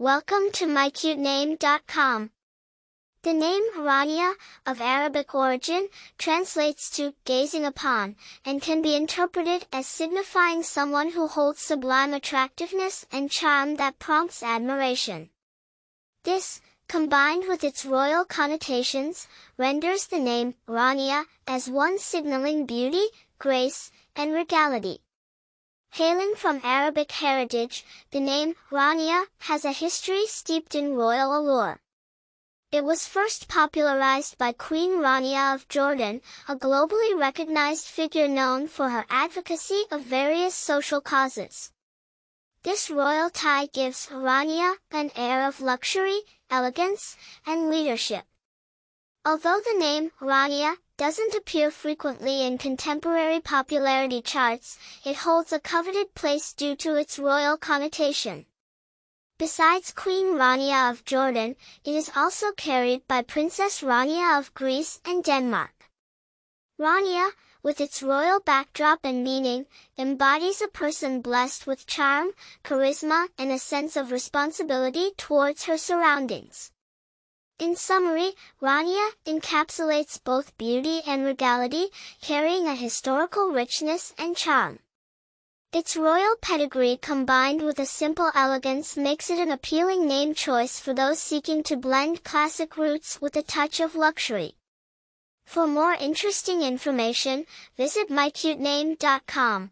Welcome to mycutename.com. The name Rania, of Arabic origin, translates to gazing upon, and can be interpreted as signifying someone who holds sublime attractiveness and charm that prompts admiration. This, combined with its royal connotations, renders the name Rania as one signaling beauty, grace, and regality. Hailing from Arabic heritage, the name Rania has a history steeped in royal allure. It was first popularized by Queen Rania of Jordan, a globally recognized figure known for her advocacy of various social causes. This royal tie gives Rania an air of luxury, elegance, and leadership. Although the name Rania doesn't appear frequently in contemporary popularity charts, it holds a coveted place due to its royal connotation. Besides Queen Rania of Jordan, it is also carried by Princess Rania of Greece and Denmark. Rania, with its royal backdrop and meaning, embodies a person blessed with charm, charisma, and a sense of responsibility towards her surroundings. In summary, Rania encapsulates both beauty and regality, carrying a historical richness and charm. Its royal pedigree combined with a simple elegance makes it an appealing name choice for those seeking to blend classic roots with a touch of luxury. For more interesting information, visit mycutename.com.